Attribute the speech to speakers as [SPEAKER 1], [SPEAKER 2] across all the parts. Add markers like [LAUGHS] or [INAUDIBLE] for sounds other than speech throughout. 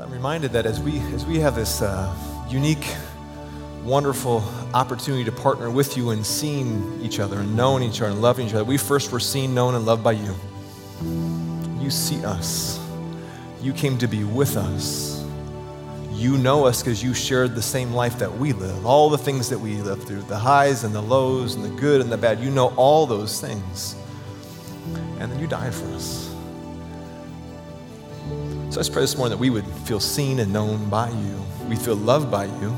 [SPEAKER 1] I'm reminded that as we, as we have this uh, unique, wonderful opportunity to partner with you and seeing each other and knowing each other and loving each other, we first were seen, known, and loved by you. You see us. You came to be with us. You know us because you shared the same life that we live, all the things that we live through, the highs and the lows and the good and the bad. You know all those things. And then you died for us. So I just pray this morning that we would feel seen and known by you. We feel loved by you.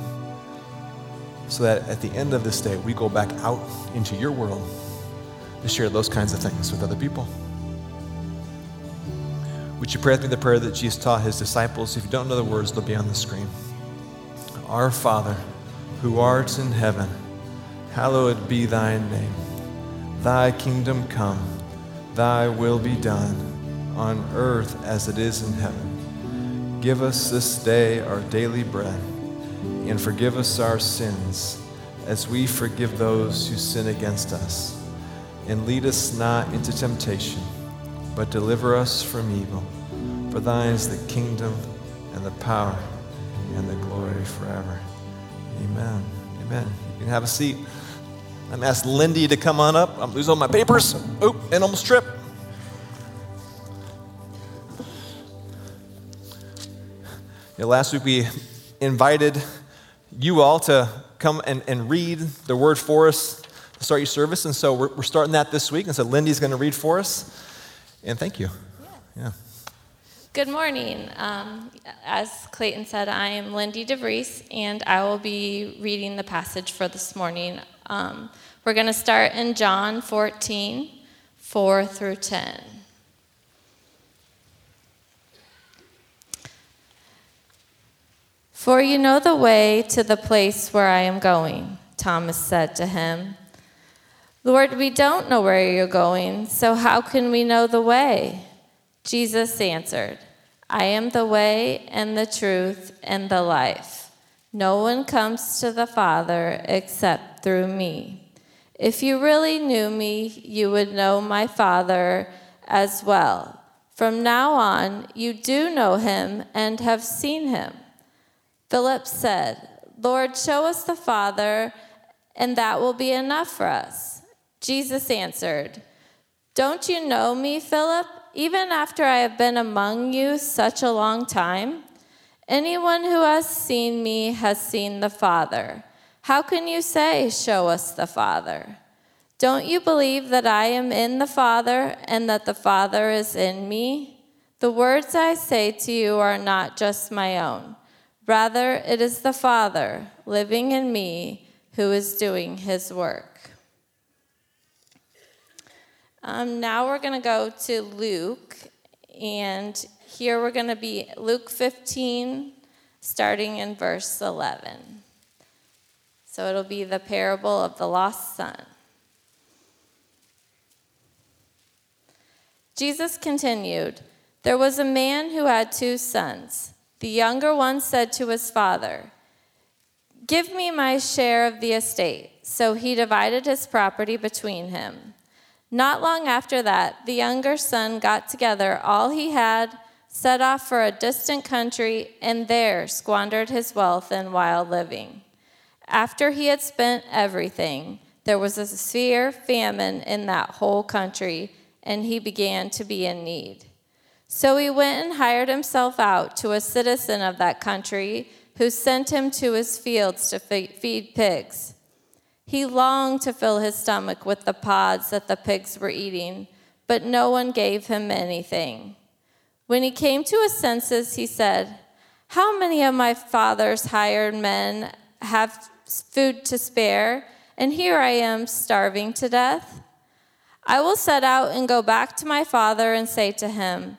[SPEAKER 1] So that at the end of this day, we go back out into your world to share those kinds of things with other people. Would you pray with me the prayer that Jesus taught his disciples? If you don't know the words, they'll be on the screen. Our Father, who art in heaven, hallowed be thy name. Thy kingdom come, thy will be done on earth as it is in heaven. Give us this day our daily bread, and forgive us our sins as we forgive those who sin against us. And lead us not into temptation, but deliver us from evil. For thine is the kingdom and the power and the glory forever. Amen. Amen. You can have a seat. I'm asked Lindy to come on up. I'm losing all my papers. Oop, and almost tripped. You know, last week we invited you all to come and, and read the word for us to start your service. And so we're, we're starting that this week. And so Lindy's going to read for us. And thank you.
[SPEAKER 2] Yeah. yeah. Good morning. Um, as Klayton said, I am Lindy DeVries, and I will be reading the passage for this morning. Um, we're going to start in John 14, 4 through 10. For you know the way to the place where I am going, Thomas said to him. Lord, we don't know where you're going, so how can we know the way? Jesus answered, I am the way and the truth and the life. No one comes to the Father except through me. If you really knew me, you would know my Father as well. From now on, you do know him and have seen him. Philip said, Lord, show us the Father, and that will be enough for us. Jesus answered, Don't you know me, Philip, even after I have been among you such a long time? Anyone who has seen me has seen the Father. How can you say, Show us the Father? Don't you believe that I am in the Father and that the Father is in me? The words I say to you are not just my own. Rather, it is the Father living in me who is doing his work. Um, now we're going to go to Luke, and here we're going to be Luke 15, starting in verse 11. So it'll be the parable of the lost son. Jesus continued There was a man who had two sons. The younger one said to his father, Give me my share of the estate. So he divided his property between him. Not long after that, the younger son got together all he had, set off for a distant country, and there squandered his wealth in wild living. After he had spent everything, there was a severe famine in that whole country, and he began to be in need. So he went and hired himself out to a citizen of that country who sent him to his fields to feed pigs. He longed to fill his stomach with the pods that the pigs were eating, but no one gave him anything. When he came to his senses, he said, How many of my father's hired men have food to spare, and here I am starving to death? I will set out and go back to my father and say to him,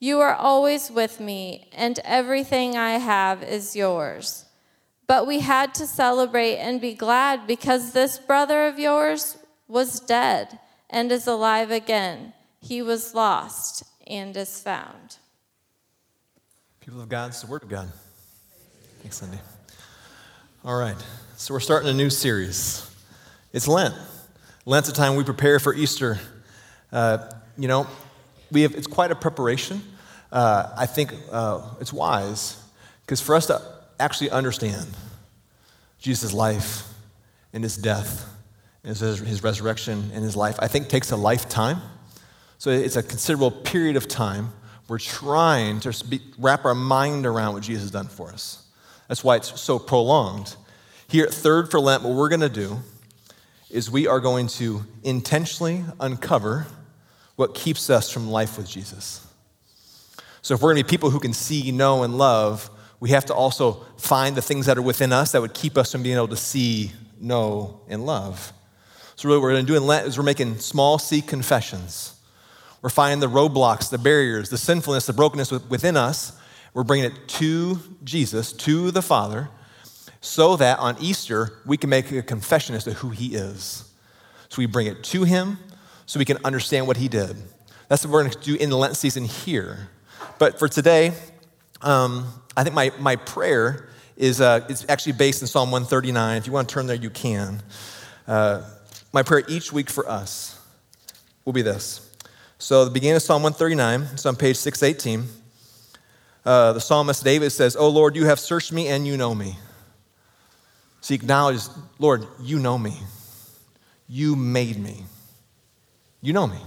[SPEAKER 2] you are always with me, and everything I have is yours. But we had to celebrate and be glad because this brother of yours was dead and is alive again. He was lost and is found.
[SPEAKER 1] People of God, it's the Word of God. Thanks, Cindy. All right, so we're starting a new series. It's Lent. Lent's a time we prepare for Easter. Uh, you know, we have, it's quite a preparation. Uh, I think uh, it's wise because for us to actually understand Jesus' life and his death and his, his resurrection and his life, I think takes a lifetime. So it's a considerable period of time. We're trying to be, wrap our mind around what Jesus has done for us. That's why it's so prolonged. Here at Third for Lent, what we're going to do is we are going to intentionally uncover what keeps us from life with Jesus. So if we're going to be people who can see, know, and love, we have to also find the things that are within us that would keep us from being able to see, know, and love. So really, what we're going to do in Lent is we're making small C confessions. We're finding the roadblocks, the barriers, the sinfulness, the brokenness within us. We're bringing it to Jesus, to the Father, so that on Easter we can make a confession as to who He is. So we bring it to Him so we can understand what He did. That's what we're going to do in the Lent season here. But for today, um, I think my, my prayer is uh, it's actually based in Psalm 139. If you want to turn there, you can. Uh, my prayer each week for us will be this. So, the beginning of Psalm 139, it's on page 618. Uh, the psalmist David says, Oh Lord, you have searched me and you know me. So he acknowledges, Lord, you know me. You made me. You know me.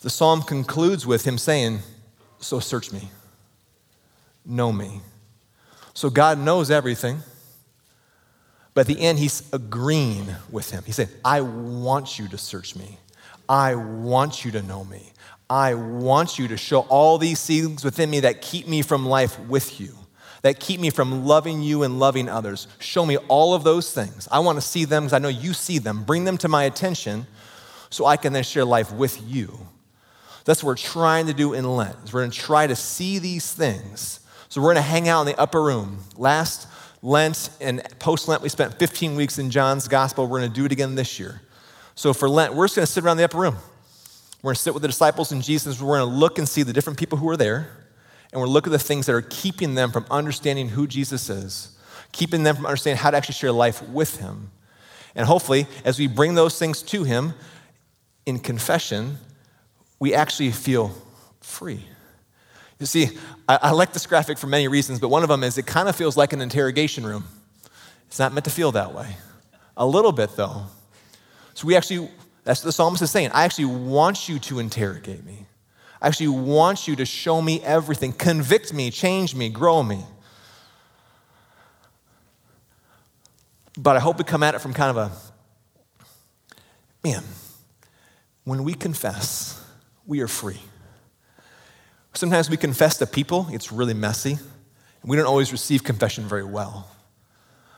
[SPEAKER 1] The psalm concludes with him saying, So search me, know me. So God knows everything. But at the end, he's agreeing with him. He said, I want you to search me. I want you to know me. I want you to show all these things within me that keep me from life with you, that keep me from loving you and loving others. Show me all of those things. I want to see them because I know you see them. Bring them to my attention so I can then share life with you. That's what we're trying to do in Lent. We're going to try to see these things. So we're going to hang out in the upper room. Last Lent and post Lent, we spent 15 weeks in John's Gospel. We're going to do it again this year. So for Lent, we're just going to sit around the upper room. We're going to sit with the disciples and Jesus. We're going to look and see the different people who are there. And we're look at the things that are keeping them from understanding who Jesus is, keeping them from understanding how to actually share life with Him. And hopefully, as we bring those things to Him in confession, we actually feel free. You see, I, I, like this graphic for many reasons, but one of them is it kind of feels like an interrogation room. It's not meant to feel that way. A little bit, though. So we actually, that's what the psalmist is saying. I actually want you to interrogate me. I actually want you to show me everything, convict me, change me, grow me. But I hope we come at it from kind of a, man, when we confess, we are free. Sometimes we confess to people, it's really messy, and we don't always receive confession very well.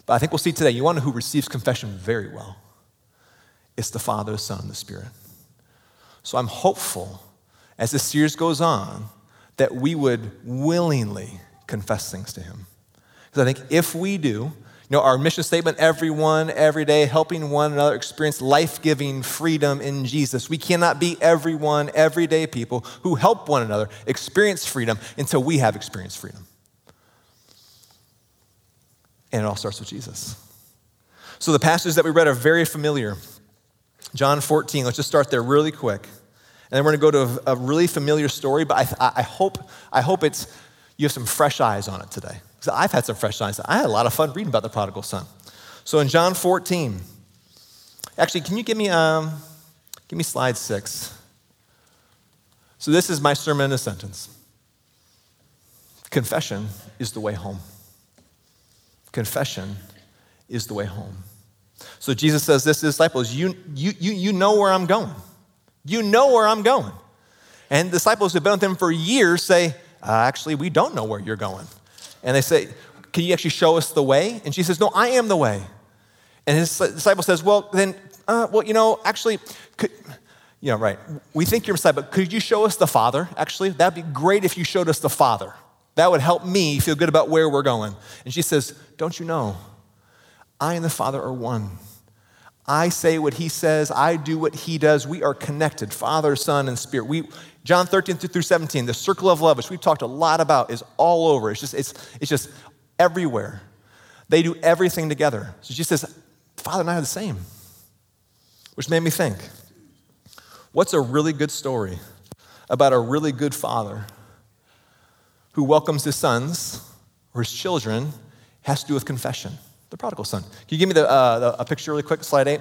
[SPEAKER 1] But I think we'll see today, you want to who receives confession very well? It's the Father, the Son, and the Spirit. So I'm hopeful as this series goes on that we would willingly confess things to Him. Because I think if we do, you know, our mission statement, everyone, every day, helping one another experience life giving freedom in Jesus. We cannot be everyone, everyday people who help one another experience freedom until we have experienced freedom. And it all starts with Jesus. So the passages that we read are very familiar. John 14, let's just start there really quick. And then we're going to go to a, a really familiar story, but I, I, hope, I hope it's, you have some fresh eyes on it today. Because I've had some fresh eyes. I had a lot of fun reading about the prodigal son. So in John 14, actually, can you give me, um, give me slide six? So this is my sermon in a sentence. Confession is the way home. Confession is the way home. So Jesus says this to disciples, you, you, you, you know where I'm going. You know where I'm going. And disciples who've been with him for years say, uh, actually, we don't know where you're going. And they say, can you actually show us the way? And she says, no, I am the way. And his disciple says, well, then, uh, well, you know, actually, could, you know, right. We think you're Messiah, but could you show us the Father, actually? That'd be great if you showed us the Father. That would help me feel good about where we're going. And she says, don't you know? I and the Father are one. I say what he says, I do what he does. We are connected, Father, Son, and Spirit. We, John 13 through 17, the circle of love, which we've talked a lot about, is all over. It's just, it's, it's just everywhere. They do everything together. So she says, Father and I are the same. Which made me think, what's a really good story about a really good father who welcomes his sons or his children has to do with confession? The prodigal son. Can you give me the, uh, the, a picture really quick, slide eight?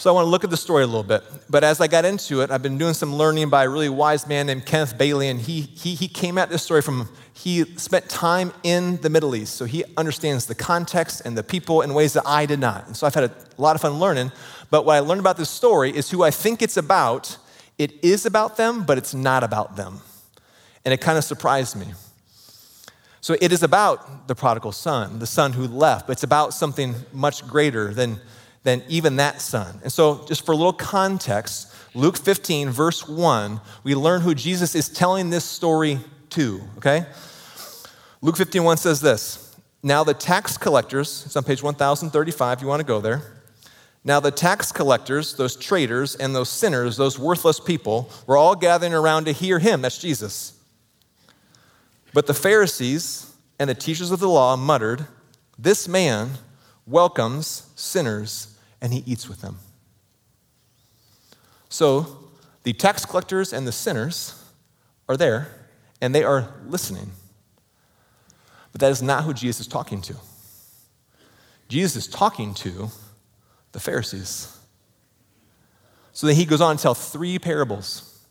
[SPEAKER 1] So I want to look at the story a little bit. But as I got into it, I've been doing some learning by a really wise man named Kenneth Bailey, and he, he, he came at this story from, he spent time in the Middle East, so he understands the context and the people in ways that I did not. And so I've had a lot of fun learning. But what I learned about this story is who I think it's about. It is about them, but it's not about them. And it kind of surprised me. So it is about the prodigal son, the son who left, but it's about something much greater than, than even that son. And so, just for a little context, Luke 15, verse 1, we learn who Jesus is telling this story to, okay? Luke 15, 1 says this Now the tax collectors, it's on page 1035, you want to go there. Now the tax collectors, those traitors, and those sinners, those worthless people, were all gathering around to hear him, that's Jesus. But the Pharisees and the teachers of the law muttered, This man welcomes sinners and he eats with them. So the tax collectors and the sinners are there and they are listening. But that is not who Jesus is talking to. Jesus is talking to the Pharisees. So then he goes on to tell three parables.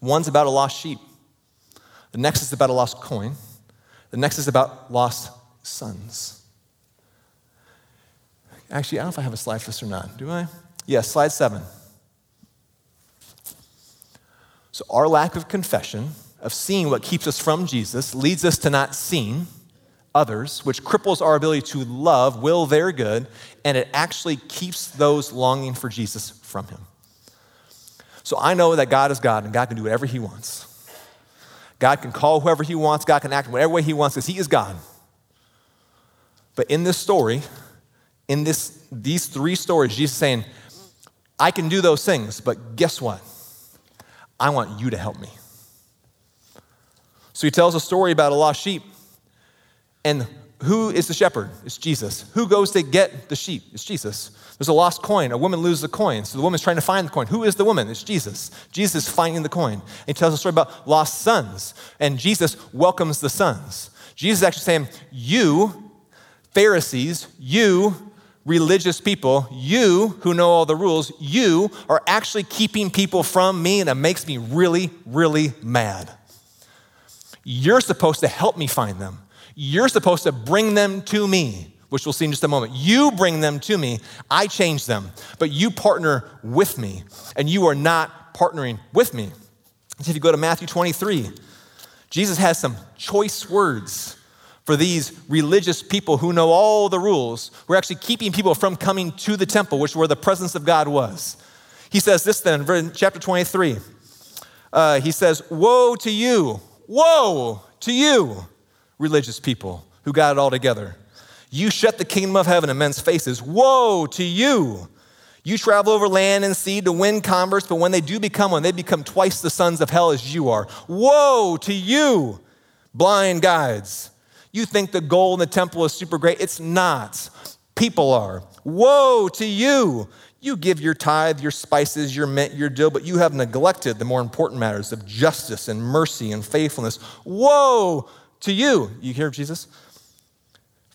[SPEAKER 1] One's about a lost sheep. The next is about a lost coin. The next is about lost sons. Actually, I don't know if I have a slide for this or not. Do I? Yes, yeah, slide seven. So, our lack of confession, of seeing what keeps us from Jesus, leads us to not seeing others, which cripples our ability to love, will their good, and it actually keeps those longing for Jesus from Him. So, I know that God is God and God can do whatever He wants. God can call whoever he wants, God can act in whatever way he wants because he is God. But in this story, in this, these three stories, Jesus saying, I can do those things, but guess what? I want you to help me. So he tells a story about a lost sheep. And who is the shepherd? It's Jesus. Who goes to get the sheep? It's Jesus. There's a lost coin. A woman loses a coin. So the woman's trying to find the coin. Who is the woman? It's Jesus. Jesus is finding the coin. And he tells a story about lost sons. And Jesus welcomes the sons. Jesus is actually saying, You, Pharisees, you, religious people, you who know all the rules, you are actually keeping people from me, and it makes me really, really mad. You're supposed to help me find them. You're supposed to bring them to me which we'll see in just a moment. You bring them to me, I change them, but you partner with me, and you are not partnering with me. If you go to Matthew 23, Jesus has some choice words for these religious people who know all the rules, who are actually keeping people from coming to the temple, which where the presence of God was. He says this then in chapter 23. Uh, he says, Woe to you, woe to you, religious people who got it all together. You shut the kingdom of heaven in men's faces. Woe to you. You travel over land and sea to win converts, but when they do become one, they become twice the sons of hell as you are. Woe to you, blind guides. You think the gold in the temple is super great. It's not. People are. Woe to you. You give your tithe, your spices, your mint, your dill, but you have neglected the more important matters of justice and mercy and faithfulness. Woe to you. You hear Jesus?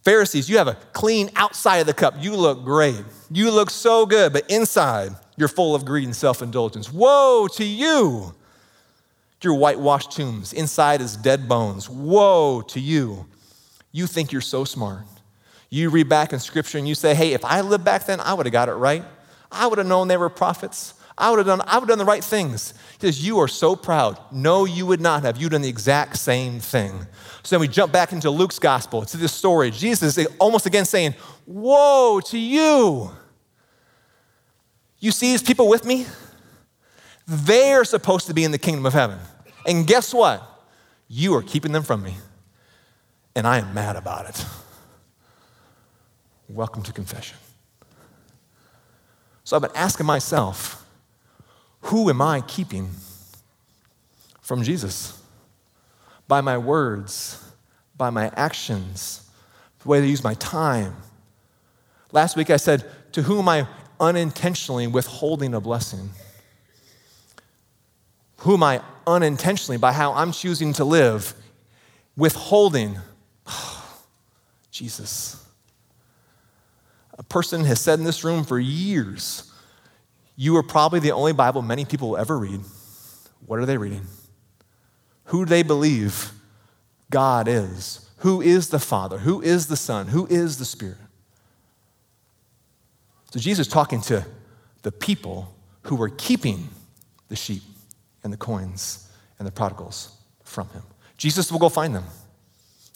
[SPEAKER 1] Pharisees, you have a clean outside of the cup. You look great. You look so good, but inside, you're full of greed and self indulgence. Woe to you! Your whitewashed tombs, inside is dead bones. Woe to you! You think you're so smart. You read back in scripture and you say, hey, if I lived back then, I would have got it right. I would have known they were prophets. I would have done, I would have done the right things. He says, You are so proud. No, you would not have. You've done the exact same thing. So then we jump back into Luke's gospel, to this story. Jesus is almost again saying, Woe to you. You see these people with me? They're supposed to be in the kingdom of heaven. And guess what? You are keeping them from me. And I am mad about it. [LAUGHS] Welcome to confession. So I've been asking myself, who am I keeping from Jesus? By my words, by my actions, the way I use my time. Last week I said, To whom am I unintentionally withholding a blessing? Who am I unintentionally, by how I'm choosing to live, withholding? [SIGHS] Jesus. A person has said in this room for years, you are probably the only Bible many people will ever read. What are they reading? Who do they believe God is? Who is the Father? Who is the Son? Who is the Spirit? So Jesus is talking to the people who were keeping the sheep and the coins and the prodigals from him. Jesus will go find them.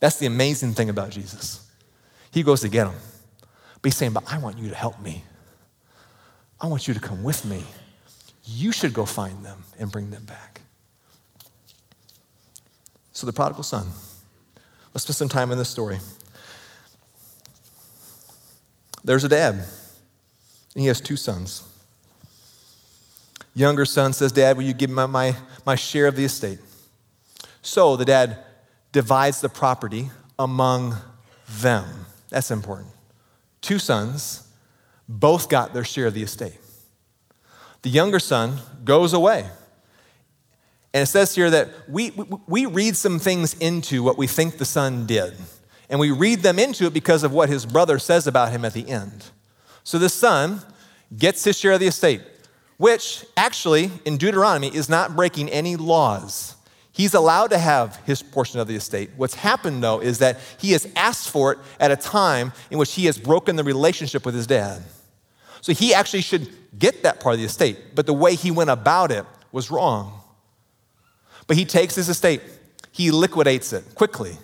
[SPEAKER 1] That's the amazing thing about Jesus. He goes to get them. But he's saying, But I want you to help me. I want you to come with me. You should go find them and bring them back. So, the prodigal son. Let's spend some time in this story. There's a dad, and he has two sons. Younger son says, Dad, will you give me my, my, my share of the estate? So the dad divides the property among them. That's important. Two sons, both got their share of the estate. The younger son goes away. And it says here that we, we read some things into what we think the son did. And we read them into it because of what his brother says about him at the end. So the son gets his share of the estate, which actually in Deuteronomy is not breaking any laws. He's allowed to have his portion of the estate. What's happened, though, is that he has asked for it at a time in which he has broken the relationship with his dad. So he actually should get that part of the estate, but the way he went about it was wrong. But he takes his estate, he liquidates it quickly,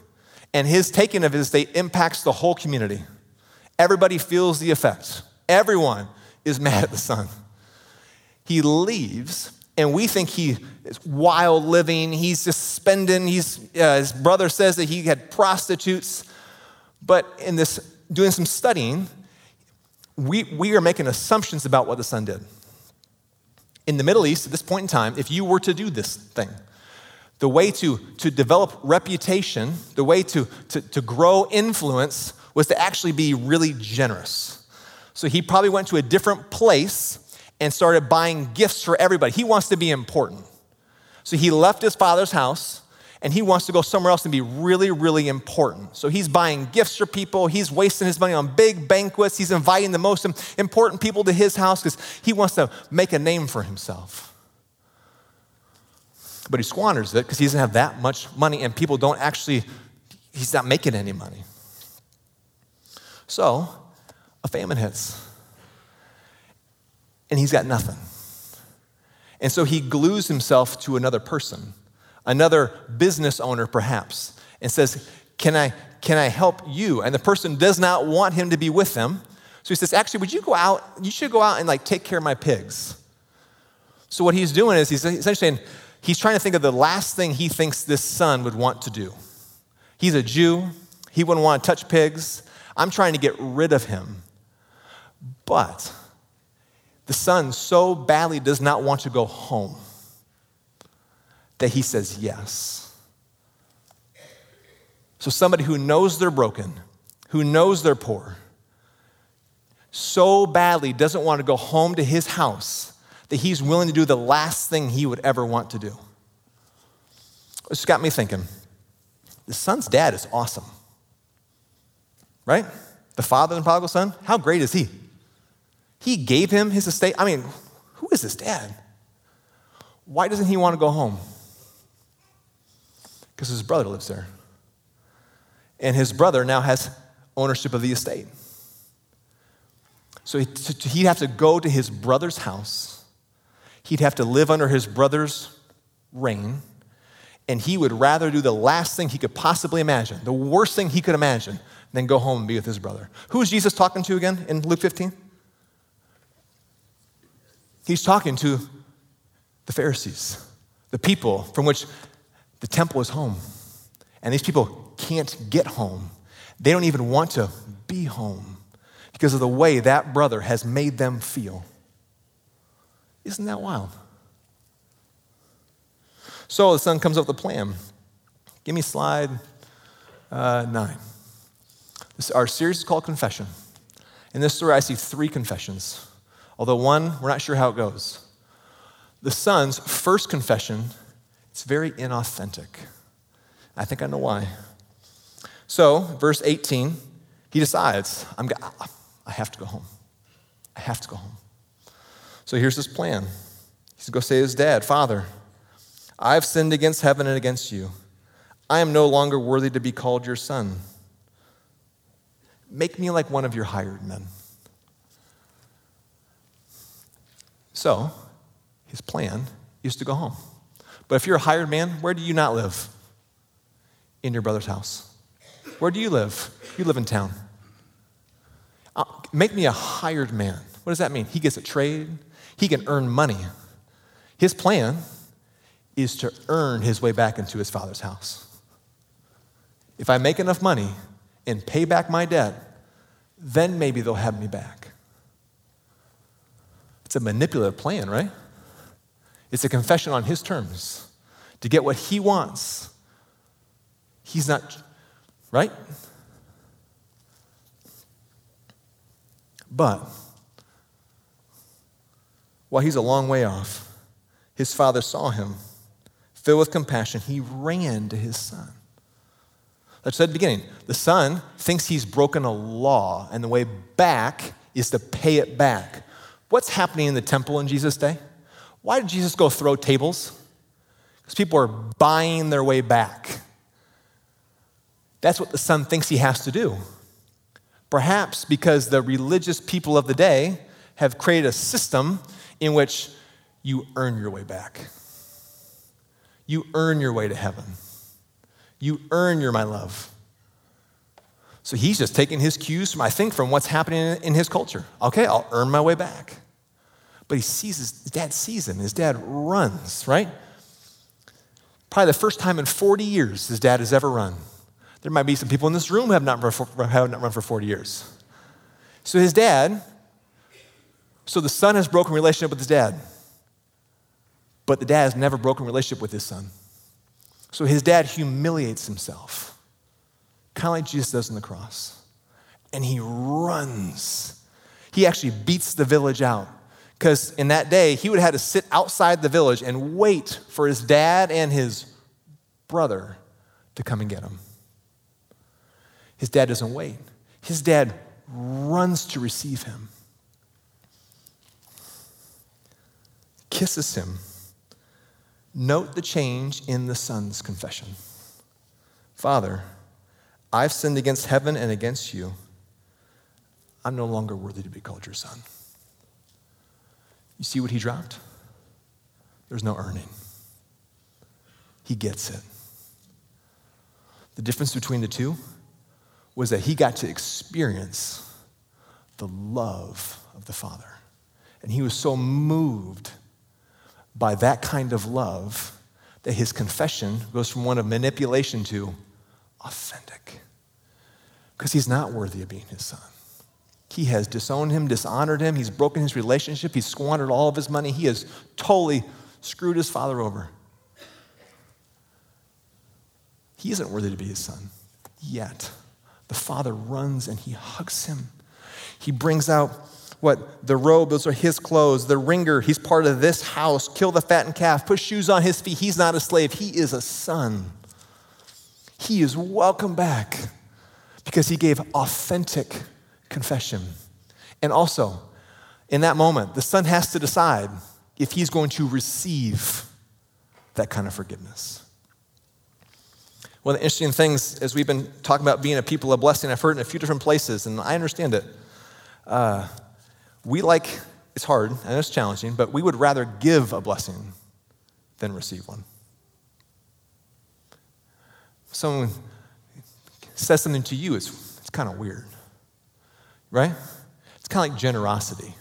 [SPEAKER 1] and his taking of his estate impacts the whole community. Everybody feels the effect. Everyone is [LAUGHS] mad at the son. He leaves and we think he is wild living. He's just spending. He's, uh, his brother says that he had prostitutes. But in this, doing some studying, we, we are making assumptions about what the son did. In the Middle East, at this point in time, if you were to do this thing, the way to, to develop reputation, the way to, to, to grow influence was to actually be really generous. So he probably went to a different place and started buying gifts for everybody. He wants to be important. So he left his father's house and he wants to go somewhere else and be really, really important. So he's buying gifts for people. He's wasting his money on big banquets. He's inviting the most important people to his house because he wants to make a name for himself. But he squanders it because he doesn't have that much money and people don't actually, he's not making any money. So a famine hits and he's got nothing. And so he glues himself to another person, another business owner perhaps, and says, Can I, can I help you? And the person does not want him to be with them. So he says, Actually, would you go out? You should go out and like take care of my pigs. So what he's doing is he's essentially saying, he's trying to think of the last thing he thinks this son would want to do. He's a Jew. He wouldn't want to touch pigs. I'm trying to get rid of him. But the son so badly does not want to go home that he says yes. So, somebody who knows they're broken, who knows they're poor, so badly doesn't want to go home to his house that he's willing to do the last thing he would ever want to do. This got me thinking the son's dad is awesome, right? The father and prodigal son, how great is he? He gave him his estate. I mean, who is this dad? Why doesn't he want to go home? Because his brother lives there. And his brother now has ownership of the estate. So he'd have to go to his brother's house. He'd have to live under his brother's reign. And he would rather do the last thing he could possibly imagine, the worst thing he could imagine, than go home and be with his brother. Who is Jesus talking to again in Luke 15? He's talking to the Pharisees, the people from which the temple is home. And these people can't get home. They don't even want to be home because of the way that brother has made them feel. Isn't that wild? So the son comes up with a plan. Give me slide uh, nine. This, our series is called Confession. In this story, I see three confessions although one, we're not sure how it goes. The son's first confession, it's very inauthentic. I think I know why. So, verse 18, he decides, I'm, I have to go home. I have to go home. So here's his plan. He's going to go say to his dad, Father, I've sinned against heaven and against you. I am no longer worthy to be called your son. Make me like one of your hired men. So, his plan is to go home. But if you're a hired man, where do you not live? In your brother's house. Where do you live? You live in town. Uh, make me a hired man. What does that mean? He gets a trade, he can earn money. His plan is to earn his way back into his father's house. If I make enough money and pay back my debt, then maybe they'll have me back. It's a manipulative plan, right? It's a confession on his terms to get what he wants. He's not, right? But while he's a long way off, his father saw him. Filled with compassion, he ran to his son. Let's say at the beginning the son thinks he's broken a law, and the way back is to pay it back. What's happening in the temple in Jesus' day? Why did Jesus go throw tables? Because people are buying their way back. That's what the son thinks he has to do. Perhaps because the religious people of the day have created a system in which you earn your way back. You earn your way to heaven. You earn your my love. So he's just taking his cues from, I think, from what's happening in his culture. Okay, I'll earn my way back. But he sees his, his dad sees him. His dad runs, right? Probably the first time in 40 years his dad has ever run. There might be some people in this room who have not run for, have not run for 40 years. So his dad, so the son has broken relationship with his dad. But the dad has never broken relationship with his son. So his dad humiliates himself kind of like Jesus does on the cross. And he runs. He actually beats the village out. Because in that day, he would have had to sit outside the village and wait for his dad and his brother to come and get him. His dad doesn't wait, his dad runs to receive him, kisses him. Note the change in the son's confession. Father, I've sinned against heaven and against you. I'm no longer worthy to be called your son. You see what he dropped? There's no earning. He gets it. The difference between the two was that he got to experience the love of the Father. And he was so moved by that kind of love that his confession goes from one of manipulation to authentic. Because he's not worthy of being his son. He has disowned him, dishonored him, he's broken his relationship, he's squandered all of his money, he has totally screwed his father over. He isn't worthy to be his son yet. The father runs and he hugs him. He brings out what the robe, those are his clothes. The ringer, he's part of this house. Kill the fattened calf, put shoes on his feet. He's not a slave, he is a son. He is welcome back because he gave authentic confession. And also, in that moment, the son has to decide if he's going to receive that kind of forgiveness. One of the interesting things as we've been talking about being a people of blessing, I've heard in a few different places, and I understand it. Uh, we like, it's hard and it's challenging, but we would rather give a blessing than receive one. Someone says something to you, it's, it's kind of weird, right? It's kind of like generosity.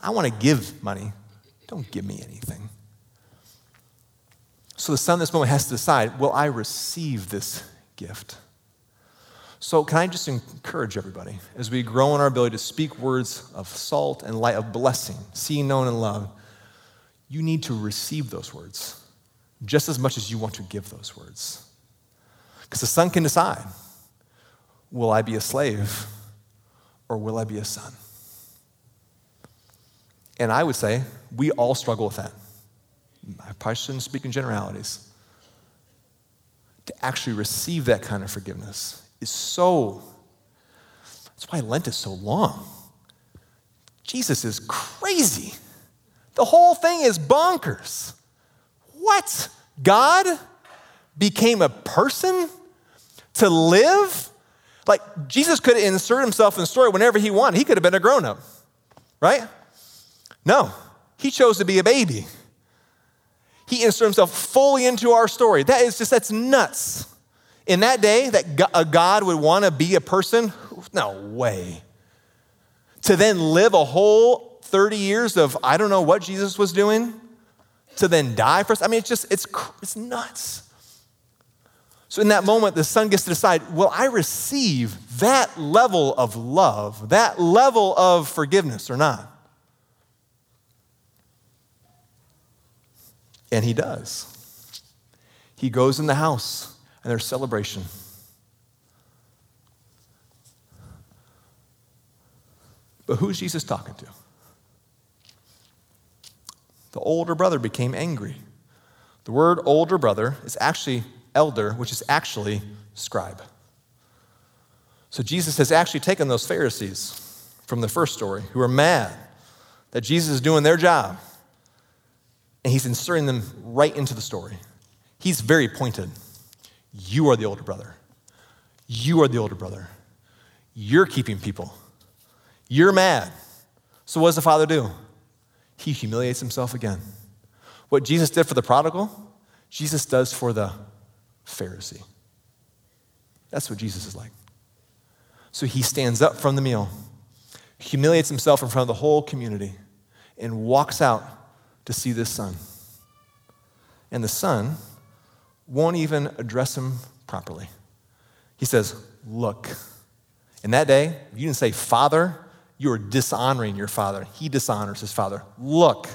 [SPEAKER 1] I want to give money, don't give me anything. So the son this moment has to decide will I receive this gift? So, can I just encourage everybody as we grow in our ability to speak words of salt and light, of blessing, seen, known, and loved? You need to receive those words just as much as you want to give those words. Because the son can decide will I be a slave or will I be a son? And I would say we all struggle with that. I probably shouldn't speak in generalities. To actually receive that kind of forgiveness is so, that's why Lent is so long. Jesus is crazy. The whole thing is bonkers. What? God became a person to live? Like, Jesus could insert himself in the story whenever he wanted. He could have been a grown up, right? No, he chose to be a baby. He inserted himself fully into our story. That is just, that's nuts. In that day, that a God would want to be a person? No way. To then live a whole 30 years of, I don't know what Jesus was doing, to then die for us. I mean, it's just, it's, it's nuts. So in that moment, the son gets to decide will I receive that level of love, that level of forgiveness or not? And he does. He goes in the house and there's celebration. But who's Jesus talking to? The older brother became angry. The word older brother is actually elder, which is actually scribe. So Jesus has actually taken those Pharisees from the first story who are mad that Jesus is doing their job, and he's inserting them right into the story. He's very pointed. You are the older brother. You are the older brother. You're keeping people. You're mad. So, what does the father do? He humiliates himself again. What Jesus did for the prodigal, Jesus does for the Pharisee. That's what Jesus is like. So, he stands up from the meal, humiliates himself in front of the whole community, and walks out to see this son. And the son won't even address him properly. He says, Look. In that day, you didn't say father, you are dishonoring your father. He dishonors his father. Look.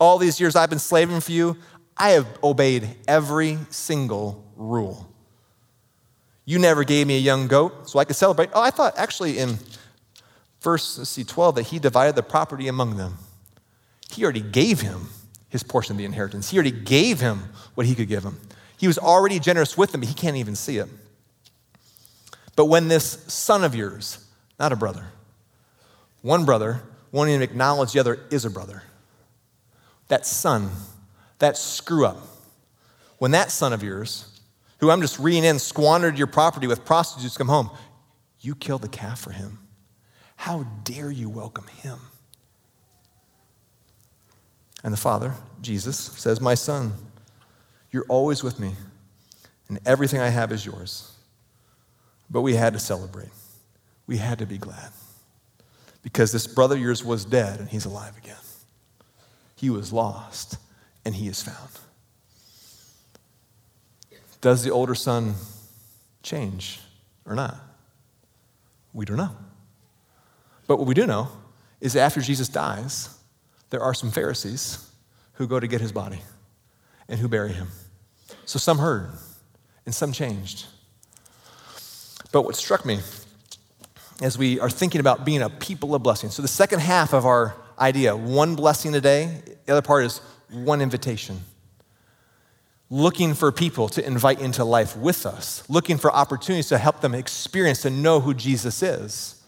[SPEAKER 1] All these years I've been slaving for you, I have obeyed every single rule. You never gave me a young goat so I could celebrate. Oh, I thought actually in verse see, 12 that he divided the property among them. He already gave him his portion of the inheritance. He already gave him what he could give him. He was already generous with them, but he can't even see it. But when this son of yours, not a brother, one brother won't even acknowledge the other is a brother, that son, that screw up, when that son of yours, who I'm just reading in, squandered your property with prostitutes come home, you killed the calf for him. How dare you welcome him? And the Father, Jesus, says, My son, you're always with me, and everything I have is yours. But we had to celebrate. We had to be glad. Because this brother of yours was dead and he's alive again. He was lost and he is found. Does the older son change or not? We don't know. But what we do know is that after Jesus dies, there are some Pharisees who go to get his body and who bury him. So some heard and some changed. But what struck me as we are thinking about being a people of blessing, so the second half of our idea, one blessing a day, the other part is one invitation. Looking for people to invite into life with us, looking for opportunities to help them experience and know who Jesus is.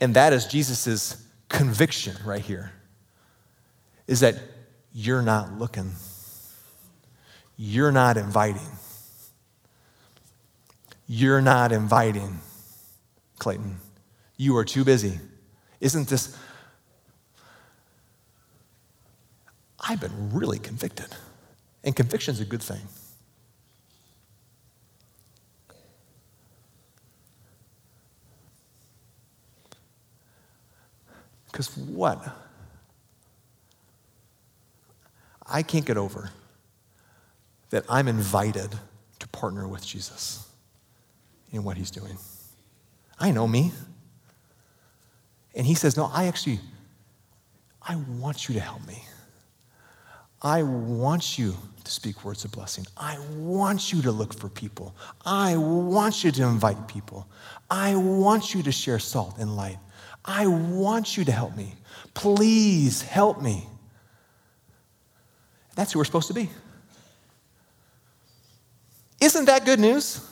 [SPEAKER 1] And that is Jesus' conviction right here is that you're not looking, you're not inviting. You're not inviting, Klayton. You are too busy. Isn't this? I've been really convicted. And conviction is a good thing. Because what? I can't get over that I'm invited to partner with Jesus in what he's doing. I know me. And he says, No, I actually, I want you to help me. I want you to speak words of blessing. I want you to look for people. I want you to invite people. I want you to share salt and light. I want you to help me. Please help me. That's who we're supposed to be. Isn't that good news?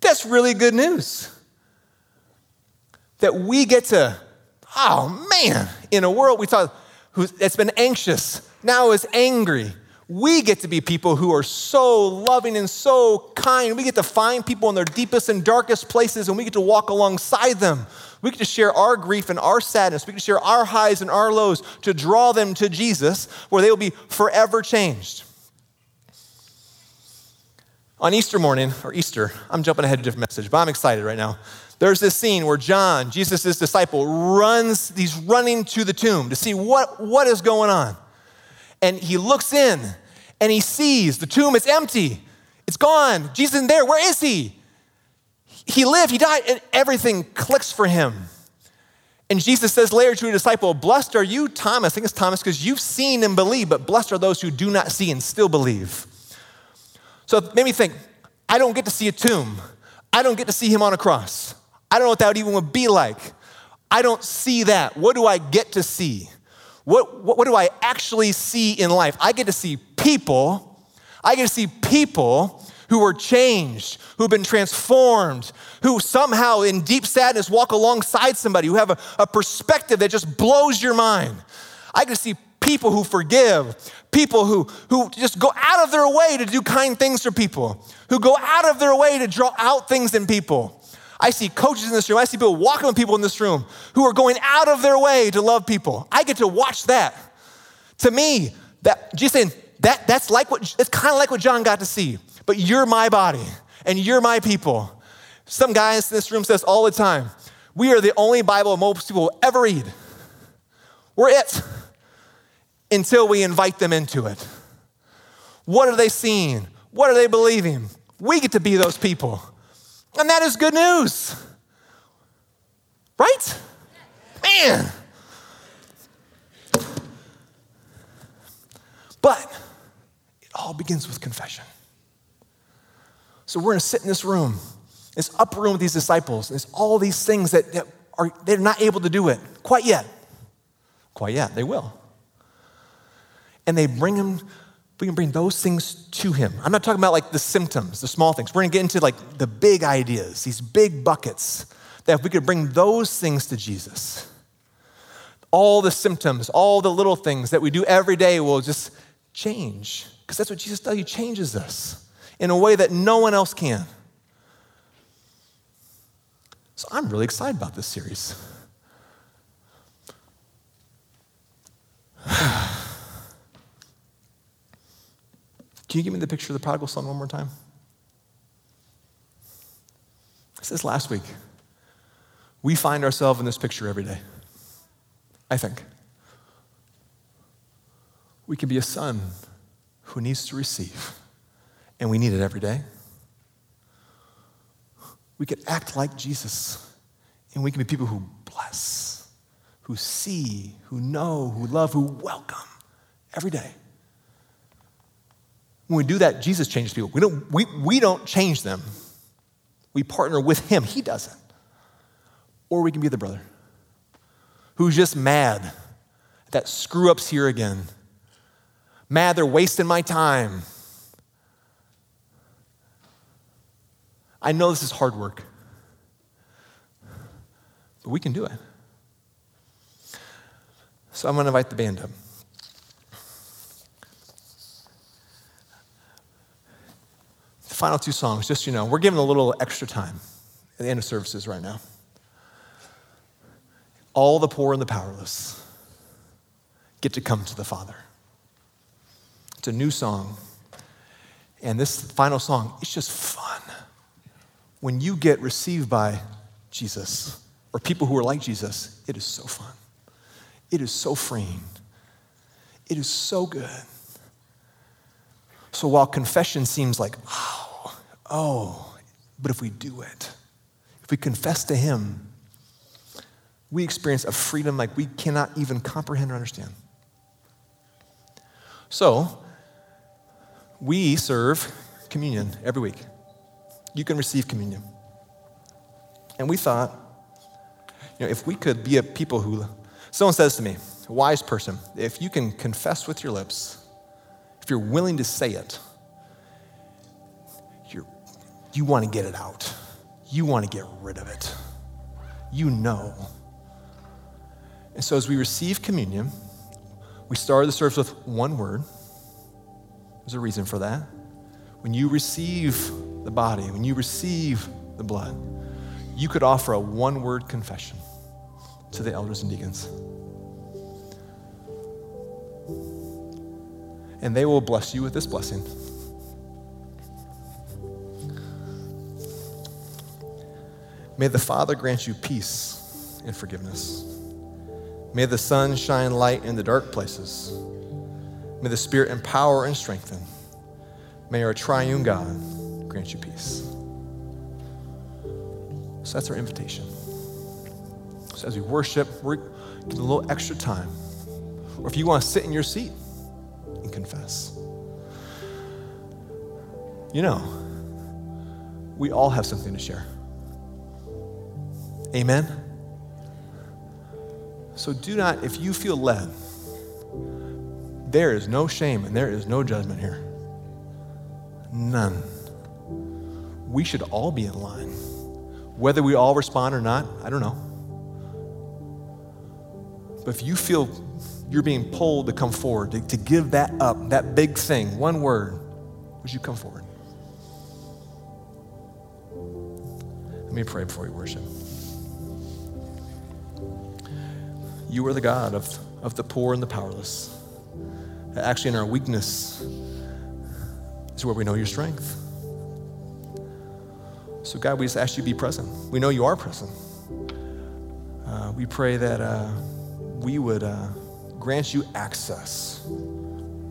[SPEAKER 1] That's really good news. That we get to, oh man, in a world we thought that's been anxious, now is angry. We get to be people who are so loving and so kind. We get to find people in their deepest and darkest places and we get to walk alongside them. We get to share our grief and our sadness. We get to share our highs and our lows to draw them to Jesus where they will be forever changed. On Easter morning, or Easter, I'm jumping ahead to a different message, but I'm excited right now. There's this scene where John, Jesus' disciple, runs, he's running to the tomb to see what, what is going on. And he looks in and he sees the tomb is empty. It's gone. Jesus isn't there. Where is he? He lived, he died, and everything clicks for him. And Jesus says later to a disciple, Blessed are you, Thomas. I think it's Thomas, because you've seen and believe, but blessed are those who do not see and still believe. So it made me think I don't get to see a tomb. I don't get to see him on a cross. I don't know what that would even would be like. I don't see that. What do I get to see? What, what, what do I actually see in life? I get to see people. I get to see people who are changed, who've been transformed, who somehow in deep sadness walk alongside somebody, who have a, a perspective that just blows your mind. I get to see people who forgive, people who, who just go out of their way to do kind things for people, who go out of their way to draw out things in people. I see coaches in this room, I see people walking with people in this room who are going out of their way to love people. I get to watch that. To me, that just saying that that's like what it's kind of like what John got to see. But you're my body and you're my people. Some guys in this room says all the time, we are the only Bible most people will ever read. We're it until we invite them into it. What are they seeing? What are they believing? We get to be those people. And that is good news. Right? Man. But it all begins with confession. So we're to sit in this room, this upper room with these disciples. and There's all these things that, that are they're not able to do it quite yet. Quite yet, they will and they bring him, we can bring those things to him. I'm not talking about like the symptoms, the small things. We're gonna get into like the big ideas, these big buckets, that if we could bring those things to Jesus, all the symptoms, all the little things that we do every day will just change. Because that's what Jesus does. He changes us in a way that no one else can. So I'm really excited about this series. Can you give me the picture of the prodigal son one more time? I said this last week. We find ourselves in this picture every day. I think. We can be a son who needs to receive, and we need it every day. We can act like Jesus, and we can be people who bless, who see, who know, who love, who welcome every day. When we do that, Jesus changes people. We don't, we, we don't change them. We partner with him. He doesn't. Or we can be the brother who's just mad that screw ups here again. Mad they're wasting my time. I know this is hard work, but we can do it. So I'm going to invite the band up. Final two songs, just you know, we're giving a little extra time at the end of services right now. All the poor and the powerless get to come to the Father. It's a new song. And this final song, it's just fun. When you get received by Jesus or people who are like Jesus, it is so fun. It is so freeing. It is so good. So while confession seems like, oh, oh, but if we do it, if we confess to Him, we experience a freedom like we cannot even comprehend or understand. So, we serve communion every week. You can receive communion. And we thought, you know, if we could be a people who, someone says to me, a wise person, if you can confess with your lips, if you're willing to say it, you want to get it out. You want to get rid of it. You know and so as we receive communion, we started the service with one word. There's a reason for that. When you receive the body, when you receive the blood, you could offer a one word confession to the elders and deacons. And they will bless you with this blessing. May the Father grant you peace and forgiveness. May the Son shine light in the dark places. May the Spirit empower and strengthen. May our triune God grant you peace. So that's our invitation. So as we worship, we're getting a little extra time. Or if you want to sit in your seat and confess, you know, we all have something to share. Amen. So do not, if you feel led, there is no shame and there is no judgment here. None. We should all be in line. Whether we all respond or not, I don't know. But if you feel you're being pulled to come forward, to, to give that up, that big thing, one word, would you come forward? Let me pray before you worship. You are the God of, of the poor and the powerless. Actually, in our weakness is where we know your strength. So, God, we just ask you to be present. We know you are present. Uh, we pray that uh, we would uh, grant you access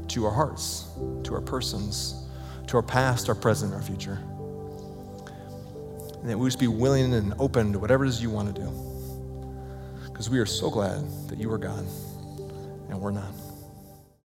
[SPEAKER 1] to our hearts, to our persons, to our past, our present, our future. And that we just be willing and open to whatever it is you want to do because we are so glad that you are God and we're not.